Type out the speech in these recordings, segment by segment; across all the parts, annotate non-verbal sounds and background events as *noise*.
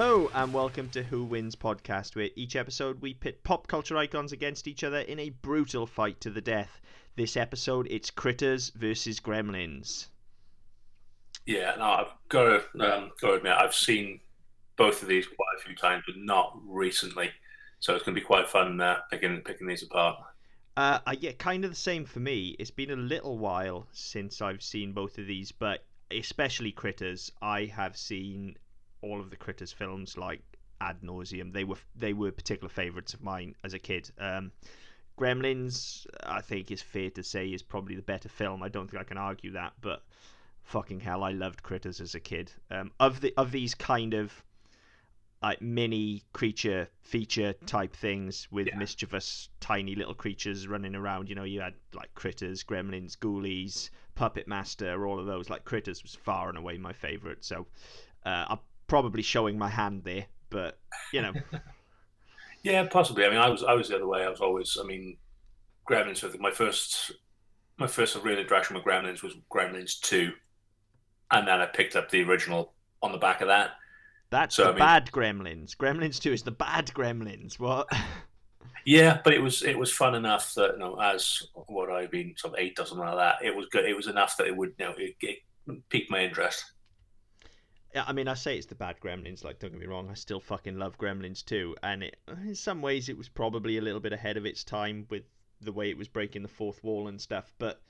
Hello and welcome to Who Wins podcast, where each episode we pit pop culture icons against each other in a brutal fight to the death. This episode, it's Critters versus Gremlins. Yeah, no, I've got to, um, got to admit, I've seen both of these quite a few times, but not recently. So it's going to be quite fun uh, picking picking these apart. Uh, uh, yeah, kind of the same for me. It's been a little while since I've seen both of these, but especially Critters, I have seen all of the Critters films like ad nauseum. They were they were particular favourites of mine as a kid. Um, Gremlins, I think, is fair to say, is probably the better film. I don't think I can argue that, but fucking hell, I loved Critters as a kid. Um, of the of these kind of like mini creature feature type things with Yeah. mischievous tiny little creatures running around. You know, you had like Critters, Gremlins, Ghoulies, Puppet Master, all of those. Like Critters was far and away my favourite. So uh, I'm probably showing my hand there, but you know, *laughs* Yeah, possibly. I mean, I was I was the other way. I was always, I mean, Gremlins. I think my first my first real interaction with Gremlins was Gremlins Two, and then I picked up the original on the back of that. that's So, the I mean- bad Gremlins. Gremlins Two is the bad Gremlins. What? *laughs* Yeah, but it was it was fun enough that you know, as what I've been sort of eight or something like that. It was good. It was enough that it would you know it, it piqued my interest. Yeah, I mean, I say it's the bad Gremlins. Like, don't get me wrong, I still fucking love Gremlins too, and it, in some ways, it was probably a little bit ahead of its time with the way it was breaking the fourth wall and stuff. But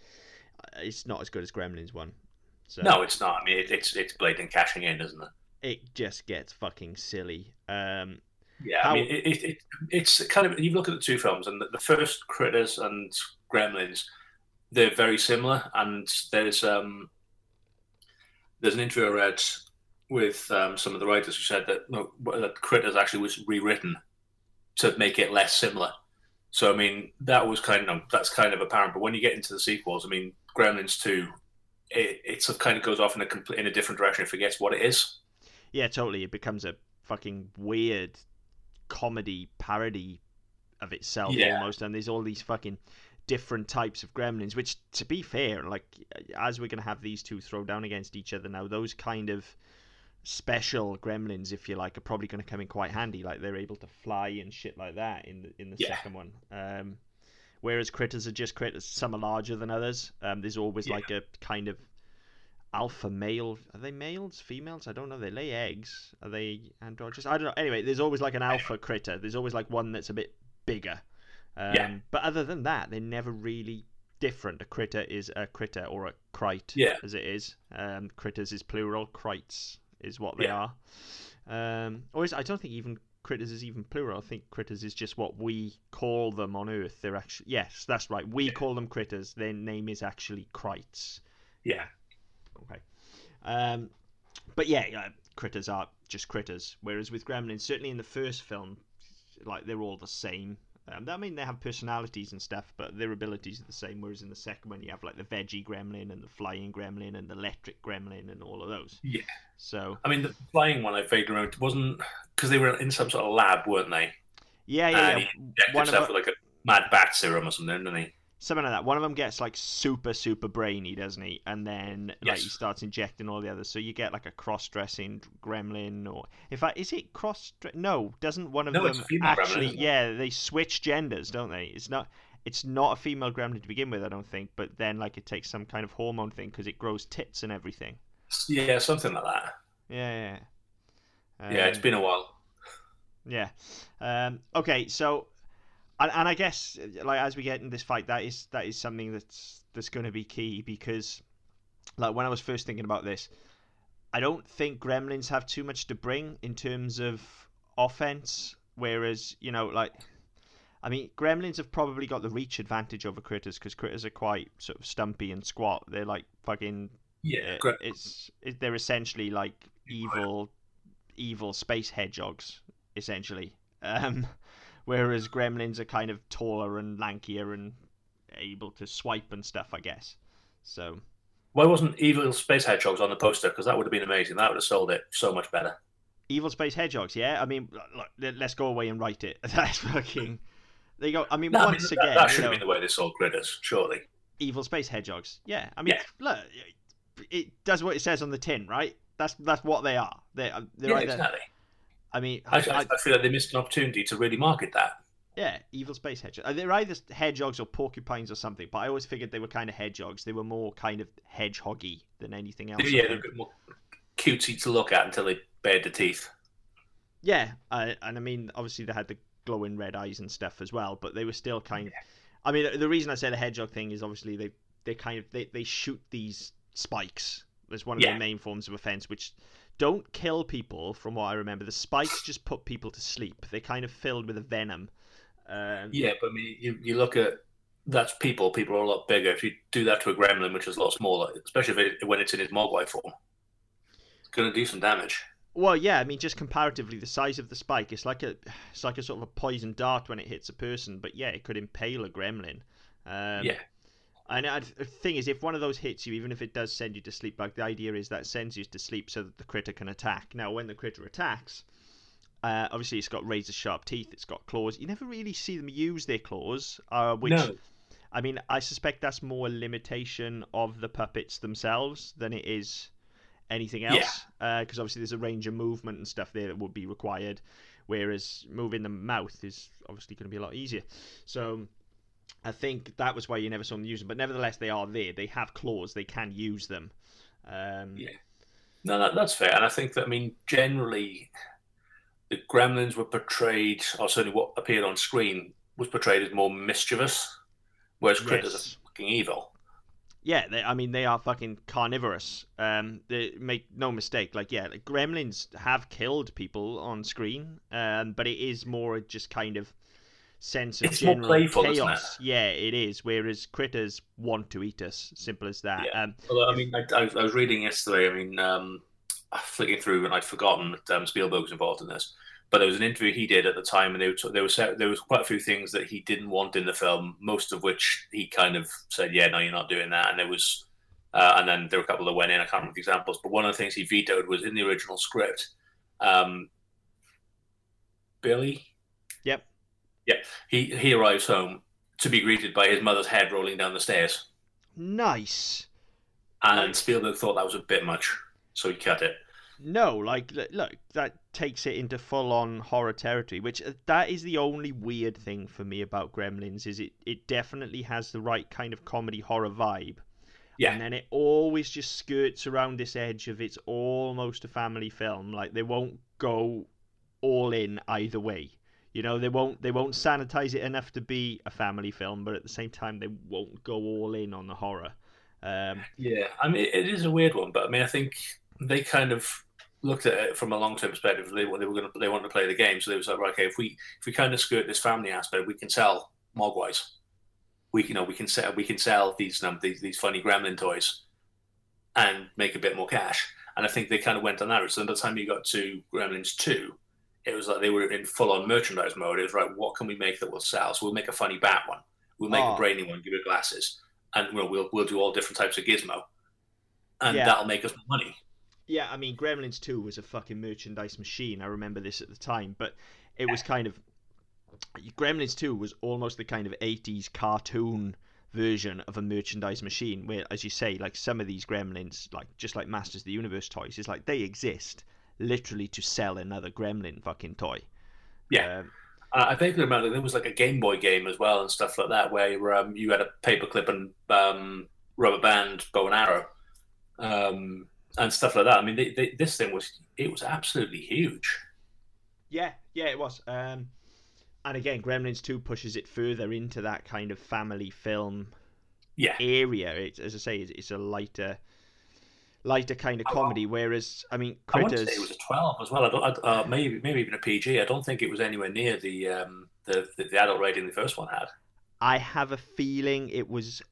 uh, it's not as good as Gremlins one. So No, it's not. I mean, it, it's it's blatant cashing in, isn't it? it just gets fucking silly. Um, Yeah, How- I mean, it, it, it, it's kind of you look at the two films, and the, the first Critters and Gremlins, they're very similar. And there's um, there's an interview I read with um, some of the writers who said that, no, that Critters actually was rewritten to make it less similar. So I mean, that was kind of that's kind of apparent. But when you get into the sequels, I mean, Gremlins two, it, it sort of kind of goes off in a complete in a different direction. It forgets what it is. yeah, totally. It becomes a fucking weird comedy parody of itself Yeah. almost, and there's all these fucking different types of gremlins. Which, to be fair, like as we're gonna have these two throw down against each other now, those kind of special gremlins, if you like, are probably going to come in quite handy. Like they're able to fly and shit like that in the in the Yeah. second one. Um, whereas critters are just critters. Some are larger than others. Um, there's always Yeah. like a kind of alpha male. Are they males, females? I don't know. They lay eggs. Are they androgynous? I don't know. Anyway, there's always like an alpha critter. There's always like one that's a bit bigger. Um, Yeah. But other than that, they're never really different. A critter is a critter or a krite, Yeah. as it is. Um, critters is plural. Krites is what they Yeah. are. Um, or is, I don't think even critters is even plural. I think critters is just what we call them on Earth. They're actually yes, that's right. We Yeah. call them critters. Their name is actually krites. Yeah, Okay. Um, but yeah, yeah, critters are just critters. Whereas with Gremlins, certainly in the first film, like they're all the same. Um, I mean, they have personalities and stuff, but their abilities are the same. Whereas in the second one, you have like the veggie gremlin and the flying gremlin and the electric gremlin and all of those. Yeah. So I mean, the flying one I vaguely remember wasn't because they were in some sort of lab, weren't they? yeah, yeah, And yeah. he One of them, with like a mad bat serum or something, didn't he? Something like that. One of them gets like super, super brainy, doesn't he? And then like he starts injecting all the others. So you get like a cross-dressing gremlin, or in fact, is it cross? No, doesn't one of No, them it's a female gremlin, actually? yeah, they switch genders, don't they? It's not. It's not a female gremlin to begin with, I don't think. But then like it takes some kind of hormone thing because it grows tits and everything. Yeah, something like that. Yeah, yeah. yeah, it's Um, been a while. Yeah. Um, okay, so and, and I guess like as we get in this fight, that is that is something that's that's going to be key because like when I was first thinking about this, I don't think Gremlins have too much to bring in terms of offense, whereas you know like. I mean, Gremlins have probably got the reach advantage over Critters because Critters are quite sort of stumpy and squat. They're like fucking Yeah, uh, it's it, they're essentially like evil evil space hedgehogs essentially um whereas gremlins are kind of taller and lankier and able to swipe and stuff i guess so Why wasn't Evil Space Hedgehogs on the poster? Because that would have been amazing. That would have sold it so much better. evil space hedgehogs yeah i mean look, let- let's go away and write it *laughs* that's fucking there you go i mean No, I mean, once that, again that you should have been the way they sold critters, surely. evil space hedgehogs yeah i mean Yeah. look it does what it says on the tin right that's that's what they are they uh, they're Yeah, either exactly. I mean, I, I, I, feel like they missed an opportunity to really market that. Yeah, evil space hedgehogs. They're either hedgehogs or porcupines or something, but I always figured they were kind of hedgehogs. They were more kind of hedgehoggy than anything else. Yeah, they're a bit more cutesy to look at until they bared the teeth. Yeah, uh, and I mean, obviously they had the glowing red eyes and stuff as well, but they were still kind of. I mean, the reason I say the hedgehog thing is obviously they they kind of they, they shoot these spikes as one of yeah. the main forms of offense, which don't kill people, from what I remember. The spikes just put people to sleep. They're kind of filled with a venom. Um, yeah, but I mean, you, you look at that's people. People are a lot bigger. If you do that to a gremlin, which is a lot smaller, especially it, when it's in its mogwai form, it's going to do some damage. Well, yeah, I mean, just comparatively, the size of the spike, it's like a, it's like a sort of a poison dart when it hits a person. But yeah, it could impale a gremlin. Um, yeah. And the thing is, if one of those hits you, even if it does send you to sleep, like the idea is that sends you to sleep so that the critter can attack. Now, when the critter attacks, uh, obviously it's got razor sharp teeth, it's got claws. You never really see them use their claws, uh, which, no. I mean, I suspect that's more a limitation of the puppets themselves than it is anything else. Because yeah. uh, obviously there's a range of movement and stuff there that would be required, whereas moving the mouth is obviously going to be a lot easier. So I think that was why you never saw them use them. But nevertheless, they are there. They have claws. They can use them. Um, yeah. No, that, that's fair. And I think that, I mean, generally, the gremlins were portrayed, or certainly what appeared on screen, was portrayed as more mischievous, whereas critters yes. are fucking evil. Yeah, they, I mean, they are fucking carnivorous. Um, they make no mistake. Like, yeah, like, gremlins have killed people on screen, um, but it is more just kind of sense of it's general playful, chaos. It? Yeah, it is. Whereas critters want to eat us. Simple as that. Yeah. Um, well, I mean, I, I, was reading yesterday. I mean, um, flicking through, and I'd forgotten that um, Spielberg was involved in this. But there was an interview he did at the time, and there was there was there was quite a few things that he didn't want in the film. Most of which he kind of said, "Yeah, no, you're not doing that." And there was, uh, and then there were a couple that went in. I can't remember the examples, but one of the things he vetoed was in the original script. Um, Billy, yeah, he he arrives home to be greeted by his mother's head rolling down the stairs. Nice. And Spielberg thought that was a bit much, so he cut it. No, like look, that takes it into full-on horror territory. Which uh, that is the only weird thing for me about Gremlins is it it definitely has the right kind of comedy horror vibe. Yeah. And then it always just skirts around this edge of it's almost a family film. Like they won't go all in either way. You know, they won't they won't sanitize it enough to be a family film, but at the same time, they won't go all in on the horror. Um, yeah, I mean, it is a weird one, but I mean, I think they kind of looked at it from a long term perspective. They, they were going to they wanted to play the game, so they was like, right, okay, if we if we kind of skirt this family aspect, we can sell Mogwais. We you know we can sell we can sell these um, these these funny gremlin toys and make a bit more cash. And I think they kind of went on that route. So by the time you got to Gremlins two, it was like they were in full on merchandise mode. It was right, what can we make that will sell? So we'll make a funny bat one, we'll make oh. a ah. brainy one, give it glasses, and we'll, we'll we'll do all different types of gizmo, and yeah. that'll make us money. Yeah, I mean, Gremlins Two was a fucking merchandise machine. I remember this at the time, but it was kind of Gremlins Two was almost the kind of '80s cartoon version of a merchandise machine where as you say like some of these gremlins like just like masters of the universe toys is like they exist literally to sell another Gremlin fucking toy. Yeah. Um, I vaguely remember there was like a Game Boy game as well and stuff like that where um, you had a paperclip and um, rubber band bow and arrow um, and stuff like that. I mean, they, they, this thing was it was absolutely huge. Yeah, yeah, it was. Um, and again, Gremlins Two pushes it further into that kind of family film yeah. area. It, as I say, it's, it's a lighter lighter kind of comedy. Whereas, I mean, Critters. I it was a twelve as well. I don't, uh, maybe maybe even a PG. I don't think it was anywhere near the um, the, the, the adult rating the first one had. I have a feeling it was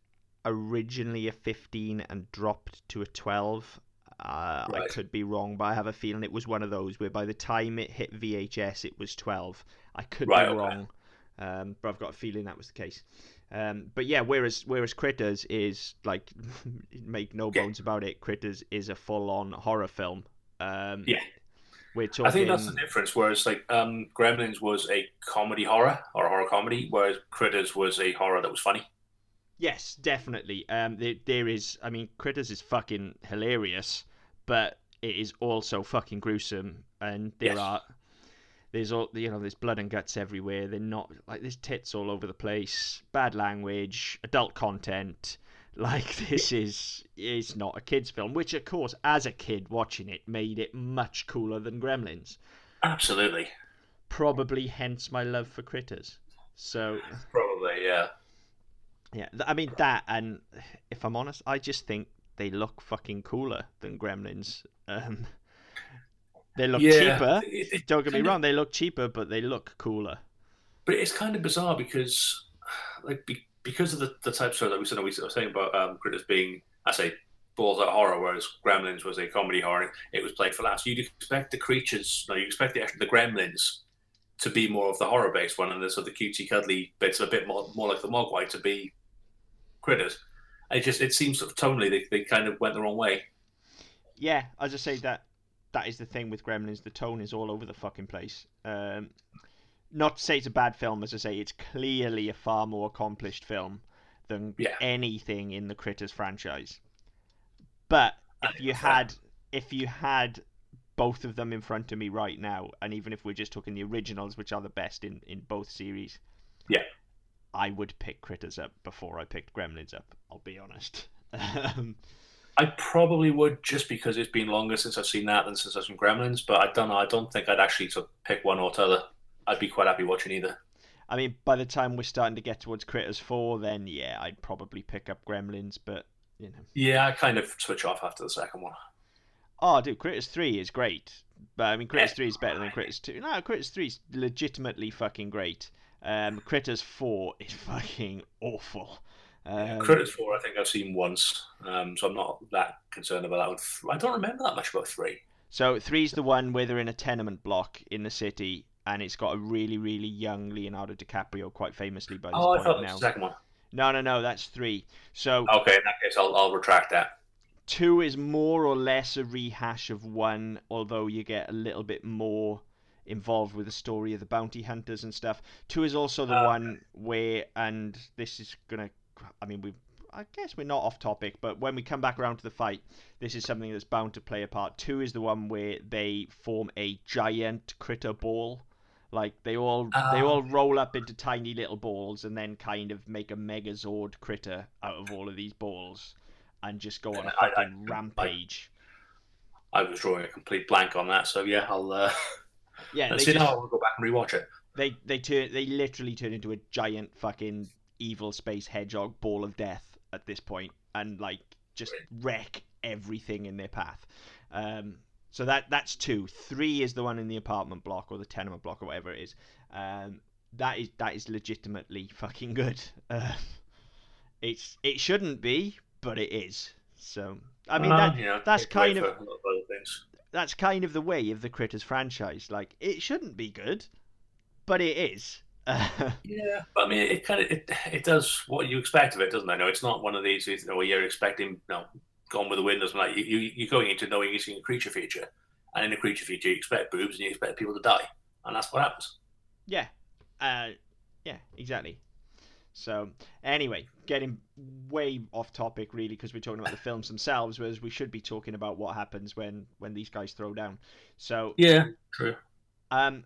originally a fifteen and dropped to a twelve. Uh, right. I could be wrong, but I have a feeling it was one of those where by the time it hit VHS, it was twelve. I could right, be okay. wrong, um, but I've got a feeling that was the case. Um, but yeah, whereas whereas Critters is like *laughs* make no bones yeah. about it, Critters is a full on horror film. Um, yeah, we're talking. I think that's the difference. Whereas like um, Gremlins was a comedy horror or horror comedy, whereas Critters was a horror that was funny. Yes, definitely. Um, there, there is. I mean, Critters is fucking hilarious, but it is also fucking gruesome, and there yes. are There's all you know. There's blood and guts everywhere. They're not like there's tits all over the place. Bad language, adult content. *laughs* Like this is is not a kids film, which of course, as a kid watching it, made it much cooler than Gremlins. Absolutely. Probably hence my love for critters. So *laughs* Probably, yeah. yeah, I mean that, and if I'm honest, I just think they look fucking cooler than Gremlins. Um, they look Yeah, cheaper. it- it Don't get me of- wrong, they look cheaper, but they look cooler. But it's kind of bizarre because, like, be, because of the, the type of story that we said, we were saying about um, critters being, I say, balls out horror, whereas Gremlins was a comedy horror. It was played for laughs. You'd expect the creatures, no, you expect the the Gremlins to be more of the horror based one, and the sort of the cutesy, cuddly bits, a bit more more like the Mogwai to be critters. It just it seems sort of tonally they, they kind of went the wrong way. Yeah, as I say that that is the thing with Gremlins. The tone is all over the fucking place. Um, not to say it's a bad film, as I say, it's clearly a far more accomplished film than Yeah. anything in the Critters franchise. But if you 100%. had if you had both of them in front of me right now, and even if we're just talking the originals, which are the best in, in both series, Yeah. I would pick Critters up before I picked Gremlins up. I'll be honest. *laughs* I probably would just because it's been longer since I've seen that than since I've seen Gremlins. But I don't know. I don't think I'd actually sort of pick one or the other. I'd be quite happy watching either. I mean, by the time we're starting to get towards Critters 4, then yeah, I'd probably pick up Gremlins, but, you know. Yeah, I kind of switch off after the second one. Oh, dude, Critters 3 is great. But, I mean, Critters Yeah. 3 is better than Critters 2. No, Critters 3 is legitimately fucking great. Um, Critters 4 is *laughs* fucking awful. Um, Critters Four, I think I've seen once, um, so I'm not that concerned about that. I don't remember that much about three. So three's the one where they're in a tenement block in the city, and it's got a really, really young Leonardo DiCaprio, quite famously by this Oh, I point thought that now. was the second one. No, no, no, that's three. So Okay, in that case, I'll, I'll retract that. two is more or less a rehash of one, although you get a little bit more involved with the story of the bounty hunters and stuff. Two is also the Ah, one where, and this is gonna, I mean, we, I guess we're not off topic, but when we come back around to the fight, this is something that's bound to play a part. Two is the one where they form a giant critter ball. Like they all they Ah. all roll up into tiny little balls and then kind of make a Megazord critter out of all of these balls and just go on a I- I- fucking rampage. I was drawing a complete blank on that, so yeah, I'll. Uh, Yeah, *laughs* let's see just, how I'll go back and rewatch it. they they turn they literally turn into a giant fucking evil space hedgehog ball of death at this point and like just wreck everything in their path. Um, so that that's two. Three is the one in the apartment block or the tenement block or whatever it is. Um, that is that is legitimately fucking good. *laughs* Uh, it's it shouldn't be, but it is. So I mean Uh, that know, that's kind of for a lot of that's kind of the way of the Critters franchise. Like it shouldn't be good, but it is. *laughs* Yeah, but I mean, it kind of it, it does what you expect of it, doesn't it? No, it's not one of these you know, where you're expecting, you no, gone with the wind. Doesn't like you, you you're going into knowing you're seeing a creature feature, and in a creature feature you expect boobs and you expect people to die, and that's what happens. yeah, uh, yeah, exactly. So anyway, getting way off topic really because we're talking about the films themselves, whereas we should be talking about what happens when when these guys throw down. So Yeah, true. um,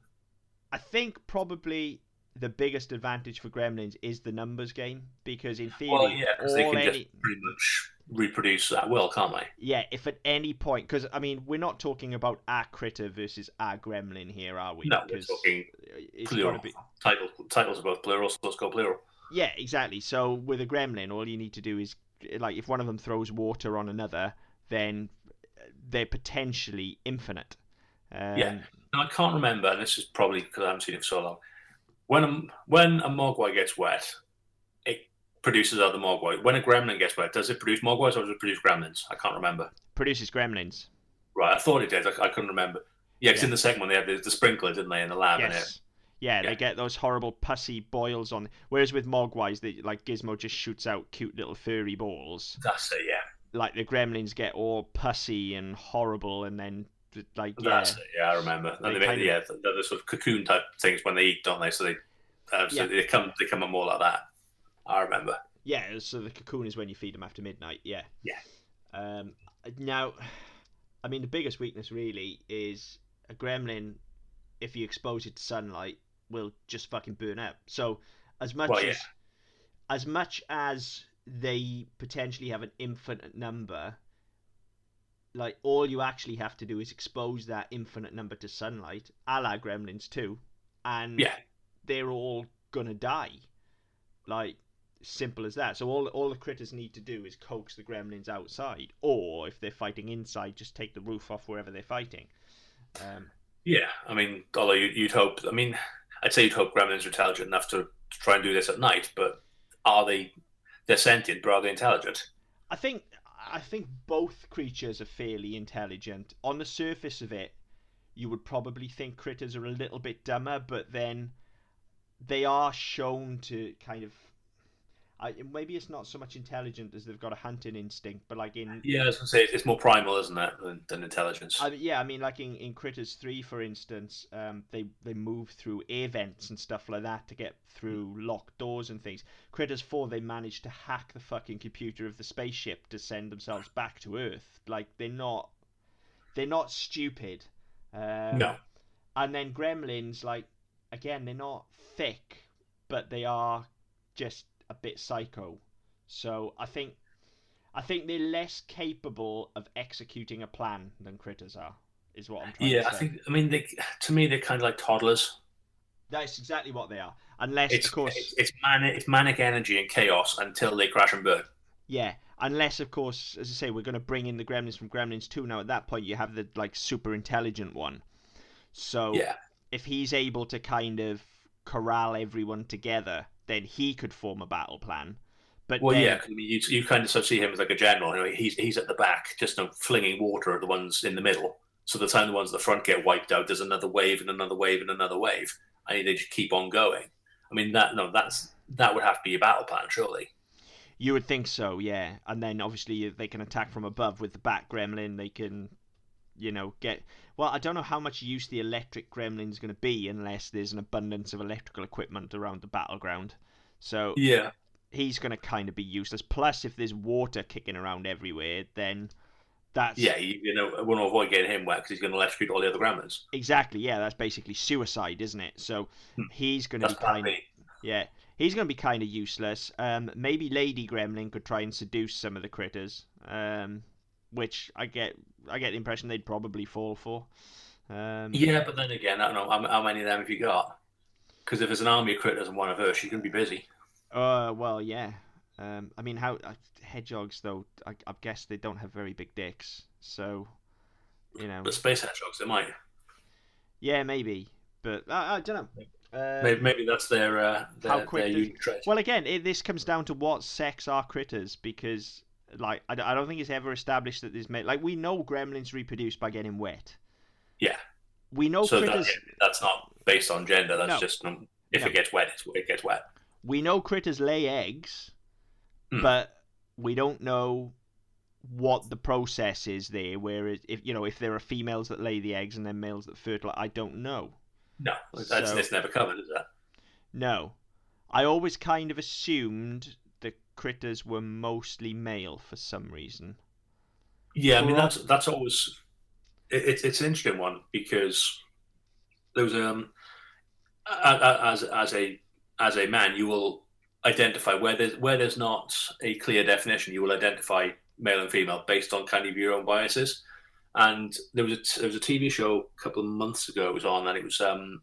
I think probably the biggest advantage for Gremlins is the numbers game because in theory, Well, yeah, they can any just pretty much reproduce that well, can't they? Yeah, if at any point, because I mean, we're not talking about our critter versus our gremlin here, are we? No, we're talking plural. be. Titles titles are both plural, so let's go plural. Yeah, exactly. So with a gremlin, all you need to do is like if one of them throws water on another, then they're potentially infinite. Um, Yeah. Now I can't remember, and this is probably because I haven't seen it for so long. When a when a mogwai gets wet, it produces other mogwai. When a gremlin gets wet, does it produce mogwais or does it produce gremlins? I can't remember. Produces gremlins. Right, I thought it did. I, I couldn't remember. Yeah, because Yeah. in the second one they had the, the sprinkler, didn't they, in the lab? Yes. Yeah, they get those horrible pussy boils on. Whereas with Mogwais, they like Gizmo just shoots out cute little furry balls. that's it. Yeah, Like the Gremlins get all pussy and horrible, and then like yeah, that's it. Yeah, I remember. And they make, kind of- yeah, they're the sort of cocoon type things when they eat, don't they? So they, uh, so Yeah. they come they come more like that. I remember. Yeah, so the cocoon is when you feed them after midnight. Yeah. Yeah. Um, now, I mean, the biggest weakness really is a gremlin if you expose it to sunlight, will just fucking burn up. So as much Well, as yeah. as much as they potentially have an infinite number, like all you actually have to do is expose that infinite number to sunlight, a la Gremlins too, and Yeah. they're all gonna die. Like simple as that. So all all the critters need to do is coax the gremlins outside, or if they're fighting inside, just take the roof off wherever they're fighting. Um, Yeah, I mean, although you, you'd hope, I mean, I'd say you'd hope gremlins are intelligent enough to try and do this at night, but are they? They're sentient, but are they intelligent? I think I think both creatures are fairly intelligent. On the surface of it, you would probably think critters are a little bit dumber, but then they are shown to kind of. I, maybe it's not so much intelligent as they've got a hunting instinct, but like in Yeah, I was gonna say it's more primal, isn't it, than, than intelligence? I, yeah, I mean, like in, in Critters Three, for instance, um, they they move through air vents and stuff like that to get through locked doors and things. Critters Four, they managed to hack the fucking computer of the spaceship to send themselves back to Earth. Like they're not, they're not stupid. Um, no. And then Gremlins, like again, they're not thick, but they are just a bit psycho. So I think I think they're less capable of executing a plan than critters are. Is what I'm trying Yeah, to say. Yeah, I think. I mean, they, to me, they're kind of like toddlers. That's exactly what they are. Unless, It's of course, it's, it's manic, it's manic energy and chaos until they crash and burn. yeah. Unless, of course, as I say, we're going to bring in the Gremlins from Gremlins 2. Now, at that point, you have the like super intelligent one. So Yeah, if he's able to kind of corral everyone together, then he could form a battle plan. But well, then, yeah. 'cause I mean, you, you kind of sort of see him as like a general. You know, he's he's at the back, just you know, flinging water at the ones in the middle. So the time the ones at the front get wiped out, there's another wave and another wave and another wave, and they just keep on going. I mean, that no, that's that would have to be a battle plan, surely. You would think so, yeah. And then obviously uh, they can attack from above with the bat gremlin. They can, you know, get. Well, I don't know how much use the electric gremlin is going to be unless there's an abundance of electrical equipment around the battleground. So Yeah, he's going to kind of be useless. Plus, if there's water kicking around everywhere, then that's yeah. You, you know, I want to avoid getting him wet because he's going to electrocute all the other gremlins. exactly yeah. That's basically suicide, isn't it? So Hmm. he's going to be kind of Yeah, he's going to be kind of useless. Um, maybe Lady Gremlin could try and seduce some of the critters, um, which I get. I get the impression they'd probably fall for. Um, Yeah, but then again, I don't know how, how many of them have you got? Because if there's an army of critters and one of her, she's going to be busy. Uh, well, yeah. Um, I mean, how uh, hedgehogs though? I, I guess they don't have very big dicks, so you know. But space hedgehogs, they might. Yeah, maybe, but I, I don't know. Um, Maybe, maybe that's their uh, their, How quick their does- Well, again, it, this comes down to what sex are critters because, like, I don't think it's ever established that there's made. Like, we know gremlins reproduce by getting wet. Yeah. We know so that, critters. that's not based on gender. That's No. just if No. it gets wet, it's, it gets wet. We know critters lay eggs, Hmm. but we don't know what the process is there. Whereas, if you know, if there are females that lay the eggs and then males that fertilize, I don't know. No, that's, So- it's never covered, is that? No, I always kind of assumed critters were mostly male for some reason. Yeah, I mean that's that's always it, it's it's an interesting one because there was um a- a- as as a as a man you will identify where there's where there's not a clear definition you will identify male and female based on kind of your own biases and there was a t- there was a TV show a couple of months ago it was on and it was um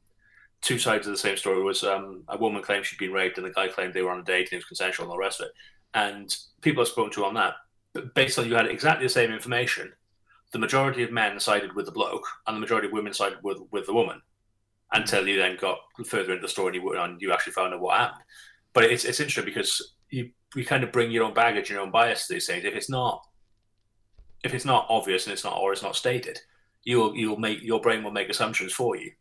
two sides of the same story was um a woman claimed she'd been raped and the guy claimed they were on a date and it was consensual and all the rest of it and people have spoken to on that but based on you had exactly the same information the majority of men sided with the bloke and the majority of women sided with with the woman until you then got further into the story and you, you actually found out what happened. But it's it's interesting because you you kind of bring your own baggage, your own bias to these things. If it's not if it's not obvious and it's not or it's not stated, you'll you'll make your brain will make assumptions for you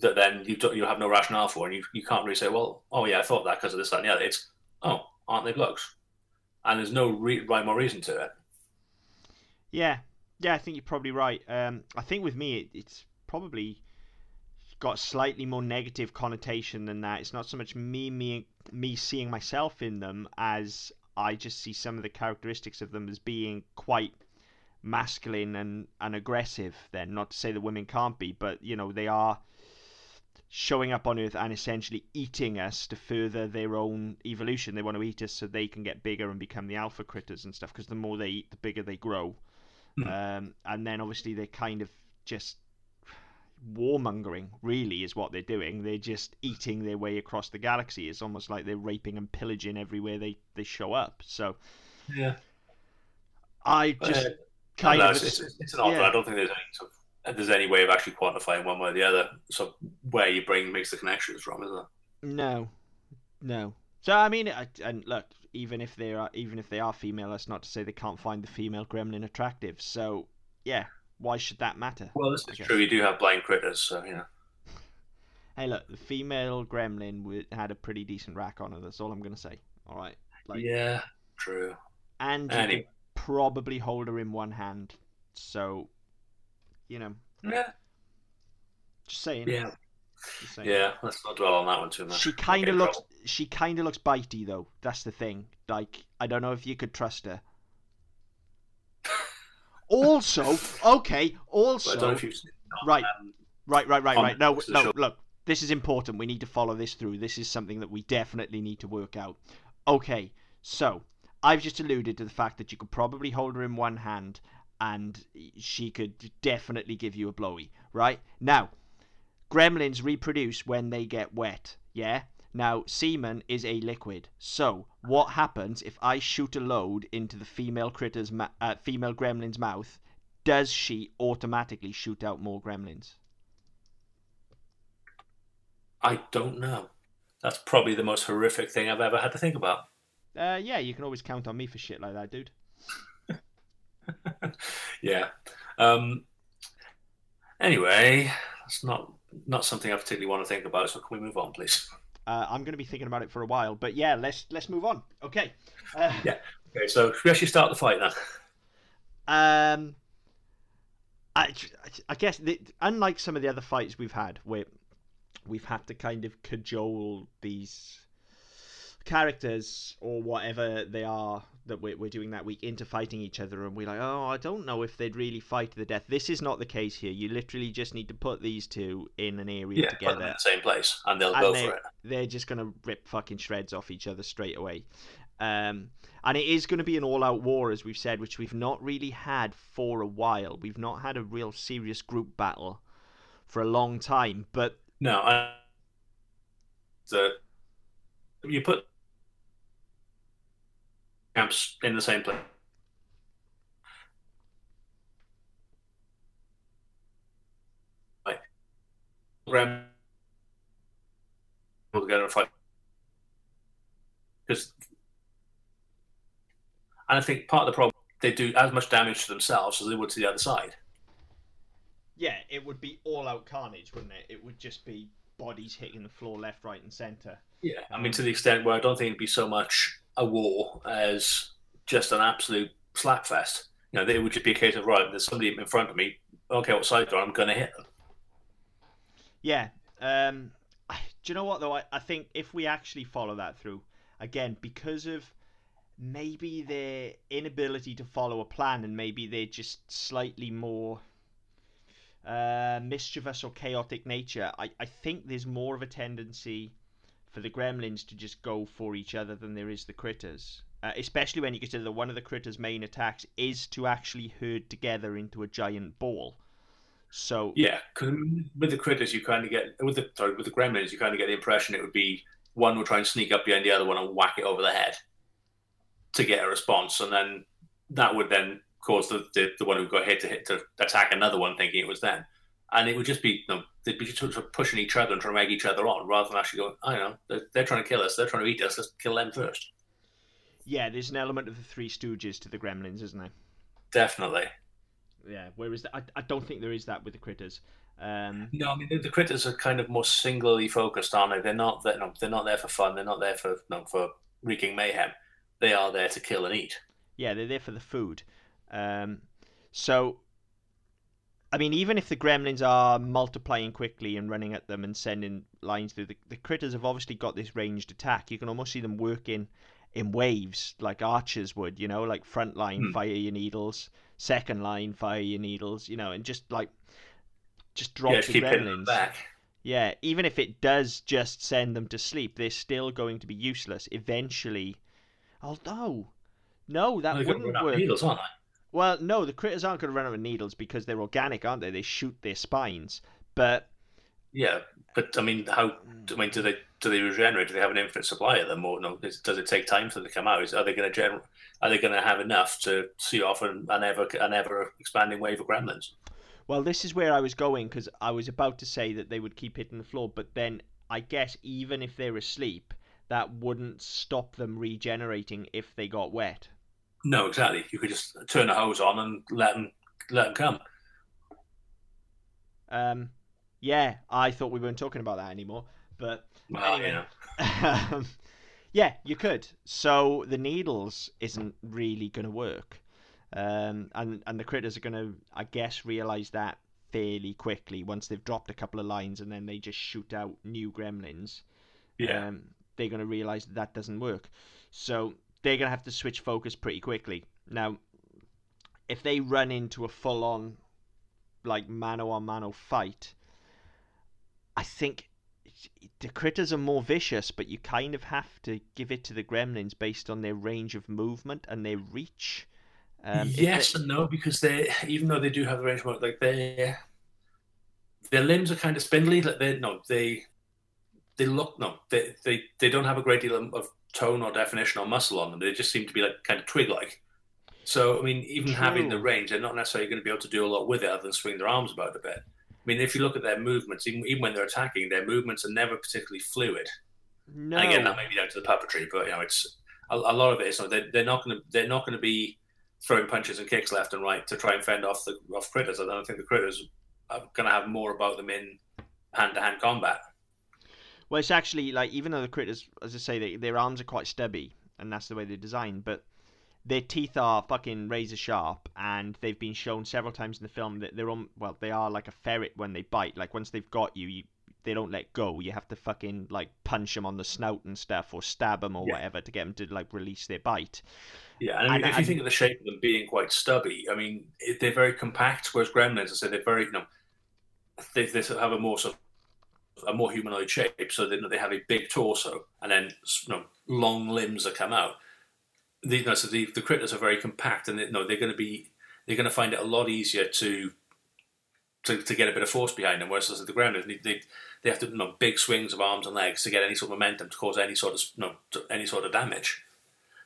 that then you you'll have no rationale for, and you, you can't really say, well, oh yeah, I thought that because of this, that, and the other. It's oh, aren't they blokes? And there's no re- rhyme or reason to it. Yeah, yeah, I think you're probably right. Um, I think with me, it, it's probably got slightly more negative connotation than that. It's not so much me me me seeing myself in them as I just see some of the characteristics of them as being quite masculine and, and aggressive. Then, not to say that women can't be, but you know they are showing up on Earth and essentially eating us to further their own evolution. They want to eat us so they can get bigger and become the alpha critters and stuff. Because the more they eat, the bigger they grow. Hmm. Um, and then obviously they're kind of just warmongering. Really, is what they're doing. They're just eating their way across the galaxy. It's almost like they're raping and pillaging everywhere they they show up. So Yeah. I just Uh, kind no, of it's, it's, it's an odd yeah. I don't think there's any sort of, there's any way of actually quantifying one way or the other. So where your brain makes the connections from, is there? No, no. So I mean, I- and look, even if they are, even if they are female, that's not to say they can't find the female gremlin attractive. So yeah, why should that matter? Well, this is true. You do have blind critters, so you know. *laughs* Hey, look, the female gremlin had a pretty decent rack on her. That's all I'm gonna say. All right, like, yeah, true. and you could probably hold her in one hand. So, you know, Yeah, just saying. yeah, just saying. yeah. Let's not dwell on that one too much. She kind of looks. She kind of looks bitey though. That's the thing. Like I don't know if you could trust her. *laughs* Also, okay. But I don't know Also, right, Um, right, right, right, right. No, no. show. Look, this is important. We need to follow this through. This is something that we definitely need to work out. Okay, so I've just alluded to the fact that you could probably hold her in one hand, and she could definitely give you a blowy. Right now, gremlins reproduce when they get wet. Yeah. Now, semen is a liquid. So, what happens if I shoot a load into the female critter's ma- uh, female gremlin's mouth? Does she automatically shoot out more gremlins? I don't know. That's probably the most horrific thing I've ever had to think about. Uh, yeah, you can always count on me for shit like that, dude. Yeah. Um, anyway, that's not not something I particularly want to think about. So can we move on, please? Uh, I'm going to be thinking about it for a while, but yeah, let's let's move on. Okay. Uh, Yeah. Okay, so should we actually start the fight then? Um, I, I guess the, unlike some of the other fights we've had, where we've had to kind of cajole these characters or whatever they are that we're, we're doing that week into fighting each other, and we're like, oh, I don't know if they'd really fight to the death. This is not the case here. You literally just need to put these two in an area Yeah, put them in together. the same place, and they'll And go for it. they're just going to rip fucking shreds off each other straight away. Um, and it is going to be an all out war, as we've said, which we've not really had for a while. We've not had a real serious group battle for a long time. But No, I, the you put camps in the same place. Like, ram together and fight because, and I think part of the problem they do as much damage to themselves as they would to the other side. yeah, it would be all out carnage, wouldn't it? It would just be bodies hitting the floor left, right, and centre. Yeah, I mean, to the extent where I don't think it'd be so much a war as just an absolute slapfest. You know, it would just be a case of right, there's somebody in front of me. Okay, what side? I'm going to hit them. Yeah. Um, *sighs* do you know what though? I, I think if we actually follow that through, again, because of maybe their inability to follow a plan and maybe they're just slightly more uh, mischievous or chaotic nature, I, I think there's more of a tendency for the gremlins to just go for each other than there is the critters. Uh, especially when you consider that one of the critters' main attacks is to actually herd together into a giant ball. So Yeah, with the critters, you kind of get with the sorry with the gremlins, you kind of get the impression it would be one will try and sneak up behind the other one and whack it over the head to get a response, and then that would then cause the, the, the one who got hit to hit to attack another one, thinking it was them, and it would just be you know, they'd be just sort of pushing each other and trying to egg each other on, rather than actually going, I don't know, they're, they're trying to kill us, they're trying to eat us, let's kill them first. Yeah, there's an element of the Three Stooges to the Gremlins, isn't there? Definitely. Yeah. Whereas I, I don't think there is that with the critters. Um, No, I mean the, the critters are kind of more singularly focused, aren't they? They're not they're, no, they're not there for fun. They're not there for no, for wreaking mayhem. They are there to kill and eat. yeah, they're there for the food. Um, so, I mean, even if the Gremlins are multiplying quickly and running at them and sending lines through, the, the critters have obviously got this ranged attack. You can almost see them working in waves like archers would. You know, like front line Hmm. fire your needles, second line fire your needles. You know, and just like just drop yeah, the keep hitting them Gremlins. back. Yeah, even if it does just send them to sleep, they're still going to be useless eventually. Oh no, no, that They're wouldn't run out of work. Needles, aren't they? Well, no, the critters aren't going to run out of needles because they're organic, aren't they? They shoot their spines. But Yeah, but I mean, how? I mean, do they do they regenerate? Do they have an infinite supply of them, or no? Does it take time for them to come out? Is, are they going to gener- Are they going to have enough to see off an, an ever an ever expanding wave of gremlins? well, this is where I was going because I was about to say that they would keep hitting the floor, but then I guess even if they're asleep, that wouldn't stop them regenerating if they got wet. No, exactly. You could just turn the hose on and let them let them come. Um, yeah, I thought we weren't talking about that anymore, but Well, Anyway. know, um, yeah, you could. So the needles isn't really going to work, um, and and the critters are going to, I guess, realize that fairly quickly once they've dropped a couple of lines, and then they just shoot out new gremlins. yeah, Um, they're going to realize that, that doesn't work, so they're going to have to switch focus pretty quickly. Now, if they run into a full-on, like mano-a-mano fight, I think the critters are more vicious, but you kind of have to give it to the gremlins based on their range of movement and their reach. Um, yes and no because they even though they do have the range of motion, like they their limbs are kind of spindly. Like they no they they look no they they, they don't have a great deal of tone or definition or muscle on them. They just seem to be like kind of twig like. So I mean, even having the range, they're not necessarily going to be able to do a lot with it other than swing their arms about a bit. I mean, if you look at their movements, even, even when they're attacking, their movements are never particularly fluid. no, And again, that may be down to the puppetry, but you know, it's a, a lot of it is know, they're, they're not going to they're not going to be throwing punches and kicks left and right to try and fend off the off critters. I don't think the critters are going to have more about them in hand to hand combat. Well, it's actually like even though the critters, as I say, they, their arms are quite stubby, and that's the way they're designed, but their teeth are fucking razor sharp, and they've been shown several times in the film that they're on. Well, they are like a ferret when they bite. Like once they've got you, you they don't let go. You have to fucking like punch them on the snout and stuff, or stab them or Yeah. whatever to get them to like release their bite. Yeah, and I mean, And- if you think of the shape of them being quite stubby, I mean, they're very compact. Whereas gremlins, I say they're very, you know, they, they have a more sort of a more humanoid shape, so they, they have a big torso and then you know, long limbs that come out. The, you know, so the, the critters are very compact, and they, you know, they're going to be they're going to find it a lot easier to to, to get a bit of force behind them. Whereas the gremlins, they, they they have to you know, big swings of arms and legs to get any sort of momentum to cause any sort of you know, any sort of damage.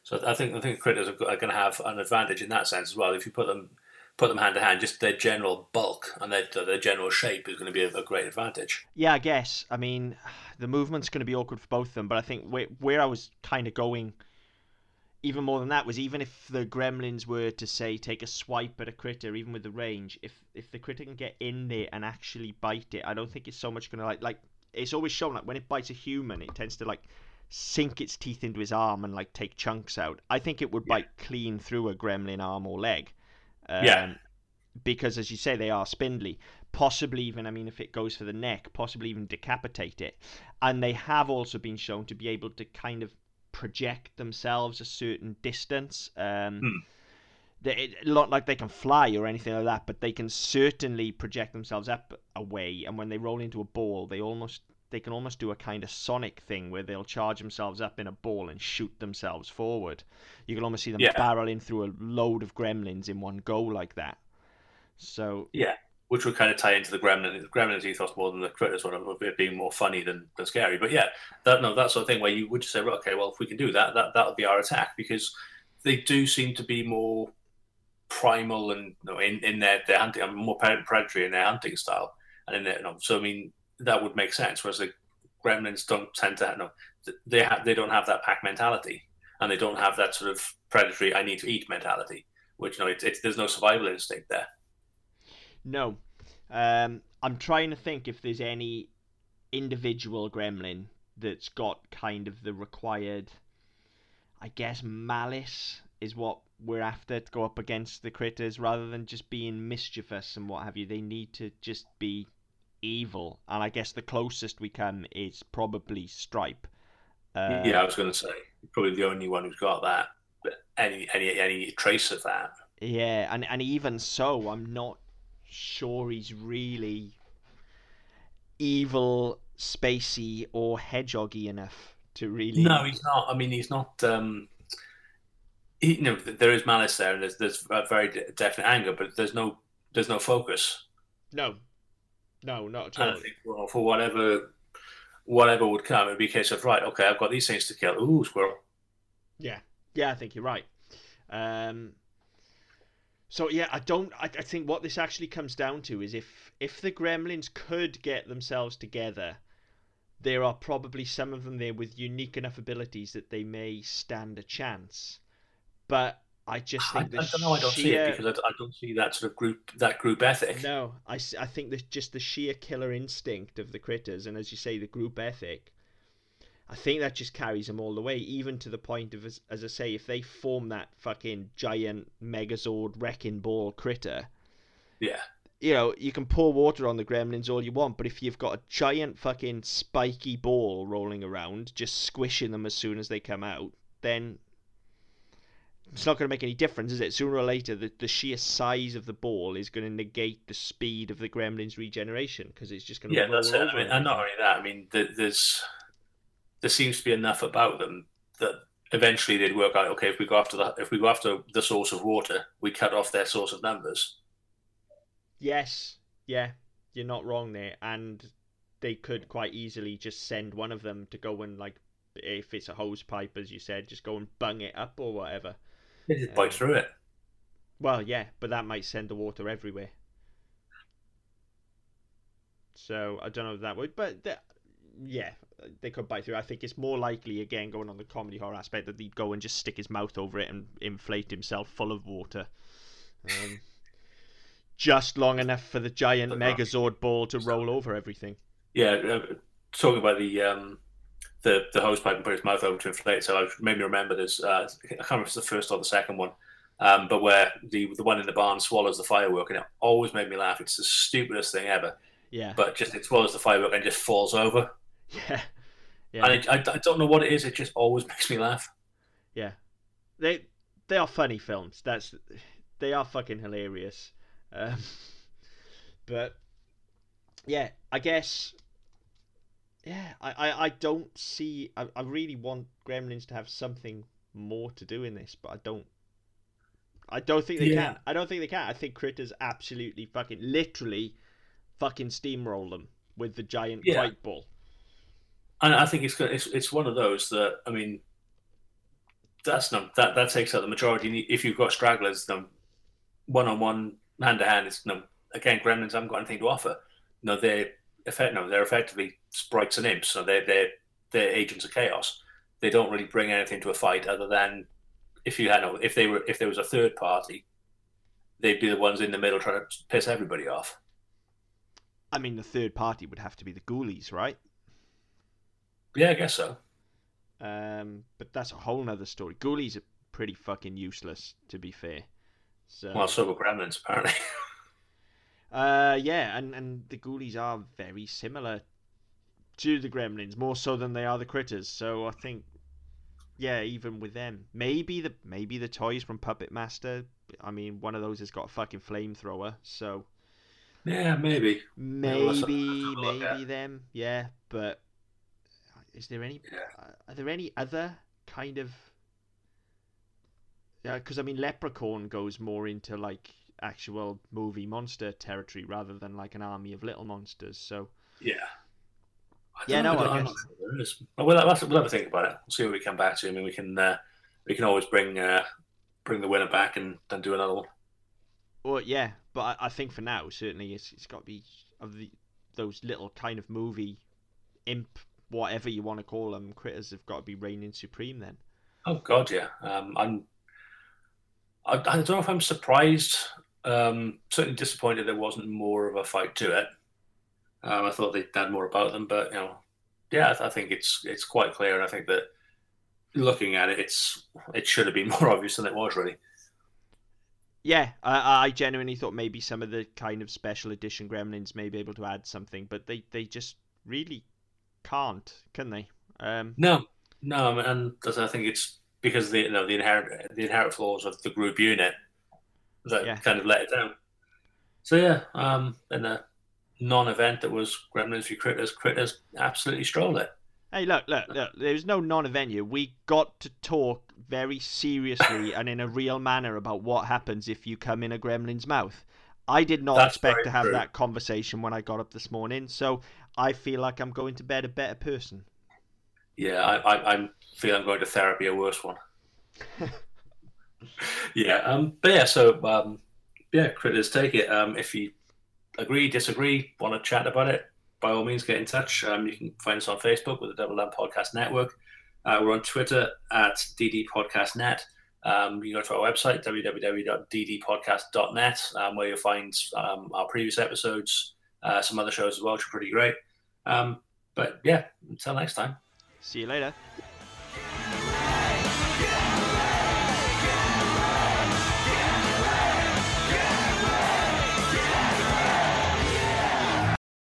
So I think I think critters are going to have an advantage in that sense as well. If you put them put them hand to hand, just their general bulk and their their general shape is going to be a, a great advantage. Yeah, I guess. I mean, the movement's going to be awkward for both of them, but I think where, where I was kind of going, even more than that, was even if the gremlins were to say take a swipe at a critter, even with the range, if if the critter can get in there and actually bite it, I don't think it's so much going to like like. It's always shown like when it bites a human, it tends to like sink its teeth into his arm and like take chunks out. I think it would bite clean through a gremlin arm or leg. Um, Yeah. Because as you say, they are spindly possibly even, I mean, if it goes for the neck, possibly even decapitate it. And they have also been shown to be able to kind of project themselves a certain distance. Um, Hmm. they, not like they can fly or anything like that, but they can certainly project themselves up away. And when they roll into a ball, they almost they can almost do a kind of sonic thing where they'll charge themselves up in a ball and shoot themselves forward. You can almost see them Yeah. barreling through a load of gremlins in one go like that. So Yeah, which would kind of tie into the gremlin the gremlins ethos more than the critters one of it being more funny than, than scary. But yeah, that no that sort of thing where you would just say, well, okay, well if we can do that, that that would be our attack because they do seem to be more primal and you know, in in their their hunting, and more predatory in their hunting style, and in their you know, so I mean that would make sense. Whereas the gremlins don't tend to no they have they don't have that pack mentality and they don't have that sort of predatory I need to eat mentality. Which you know, it's it's there's no survival instinct there. No. Um, I'm trying to think if there's any individual gremlin that's got kind of the required, I guess, malice is what we're after to go up against the critters rather than just being mischievous and what have you. They need to just be evil. And I guess the closest we come is probably Stripe. Uh, yeah, I was going to say probably the only one who's got that, any any any trace of that. Yeah, and and even so, I'm not sure he's really. evil, spacey, or hedgehoggy enough to really. No, he's not. I mean, he's not. Um, he, you know, there is malice there, and there's there's a very definite anger, but there's no there's no focus. No, no, not at all. Think well, for whatever whatever would come, it'd be a case of right, okay, I've got these things to kill. Ooh, squirrel. Yeah, yeah, I think you're right. Um, so yeah, I don't. I, I think what this actually comes down to is if if the Gremlins could get themselves together, there are probably some of them there with unique enough abilities that they may stand a chance. But I just think I, I don't know. I don't sheer, see it because I, I, don't see that sort of group that group ethic. No, I, I think that just the sheer killer instinct of the critters, and as you say, the group ethic. I think that just carries them all the way, even to the point of, as, as I say, if they form that fucking giant Megazord wrecking ball critter. Yeah. You know, you can pour water on the gremlins all you want, but if you've got a giant fucking spiky ball rolling around, just squishing them as soon as they come out, then it's not going to make any difference, is it? Sooner or later, the, the sheer size of the ball is going to negate the speed of the gremlin's regeneration because it's just going to yeah, that's it. I mean, and not only that, I mean, there's there seems to be enough about them that eventually they'd work out. Okay, if we go after the if we go after the source of water, we cut off their source of numbers. Yes, yeah, you're not wrong there, and they could quite easily just send one of them to go and like if it's a hose pipe, as you said, just go and bung it up or whatever. They just bite um, through it. Well, yeah, but that might send the water everywhere. So I don't know if that would, but the, yeah, they could bite through. I think it's more likely, again, going on the comedy horror aspect, that he'd go and just stick his mouth over it and inflate himself full of water. Um, just long enough for the giant Megazord ball to roll over everything. Yeah, uh, talking about the um, the the hose pipe and put his mouth over to inflate. So I made me remember there's uh, I can't remember if it's the first or the second one, um, but where the the one in the barn swallows the firework, and it always made me laugh. It's the stupidest thing ever. Yeah. But just it swallows the firework and just falls over. *laughs* Yeah. Yeah. And it, I, I don't know what it is. It just always *laughs* makes me laugh. Yeah. They they are funny films. That's they are fucking hilarious. Um, *laughs* but yeah, I guess yeah, I, I, I don't see. I, I really want Gremlins to have something more to do in this, but I don't. I don't think they yeah. can. I don't think they can. I think Critters absolutely fucking literally fucking steamroll them with the giant yeah. white ball. And I think it's gonna it's it's one of those that I mean, that's no that that takes out the majority. If you've got stragglers, no one on one, hand to hand, it's no again. Gremlins haven't got anything to offer. No, they effect, no, they're effectively sprites and imps. So they're they're they're agents of chaos. They don't really bring anything to a fight other than if you had no, if they were if there was a third party, they'd be the ones in the middle trying to piss everybody off. I mean, the third party would have to be the Ghoulies, right? Yeah, I guess so. Um, but that's a whole nother story. Ghoulies are pretty fucking useless, to be fair. So... Well, so were Gremlins, apparently. *laughs* Uh, yeah, and, and the ghoulies are very similar to the gremlins, more so than they are the critters. So I think, yeah, even with them, maybe the maybe the toys from Puppet Master. I mean, one of those has got a fucking flamethrower, so yeah, maybe, maybe, maybe them, yeah. But is there any? Yeah. Are there any other kind of? Yeah, because I mean, Leprechaun goes more into like actual movie monster territory rather than like an army of little monsters. So yeah, yeah, no, I guess. We'll, we'll, have, we'll have a think about it. We'll see what we come back to. I mean, we can uh, we can always bring uh, bring the winner back and then do another one. Well, yeah, but I, I think for now, certainly, it's, it's got to be of the those little kind of movie imp, whatever you want to call them, critters have got to be reigning supreme. Then. Oh God, yeah. Um, I'm. I, I don't know if I'm surprised um, certainly disappointed there wasn't more of a fight to it. Um, I thought they'd done more about them, but you know, yeah, I, think it's it's quite clear, and I think that looking at it, it's it should have been *laughs* more obvious than it was really. Yeah, I, I genuinely thought maybe some of the kind of special edition Gremlins may be able to add something, but they, they just really can't, can they? Um, no, no, and I think it's because the you know the inherent the inherent flaws of the group unit that yeah. kind of let it down. So yeah, um, and uh, non-event that was Gremlins v Critters, Critters absolutely strolled it. Hey, look, look, look. There's no non-event here. We got to talk very seriously *laughs* and in a real manner about what happens if you come in a gremlin's mouth. I did not That's expect to have true. that conversation when I got up this morning, so I feel like I'm going to bed a better person. Yeah, I, I, I feel I'm going to therapy a worse one. *laughs* yeah, um, but yeah, so um, yeah, critters take it. Um, if you agree, disagree, want to chat about it, by all means, get in touch. Um, you can find us on Facebook with the Double M Podcast Network. Uh, we're on Twitter at DD Podcast Net. Um, you can go to our website www.ddpodcast.net, um, where you'll find um, our previous episodes, uh, some other shows as well, which are pretty great. Um, but yeah, until next time. See you later.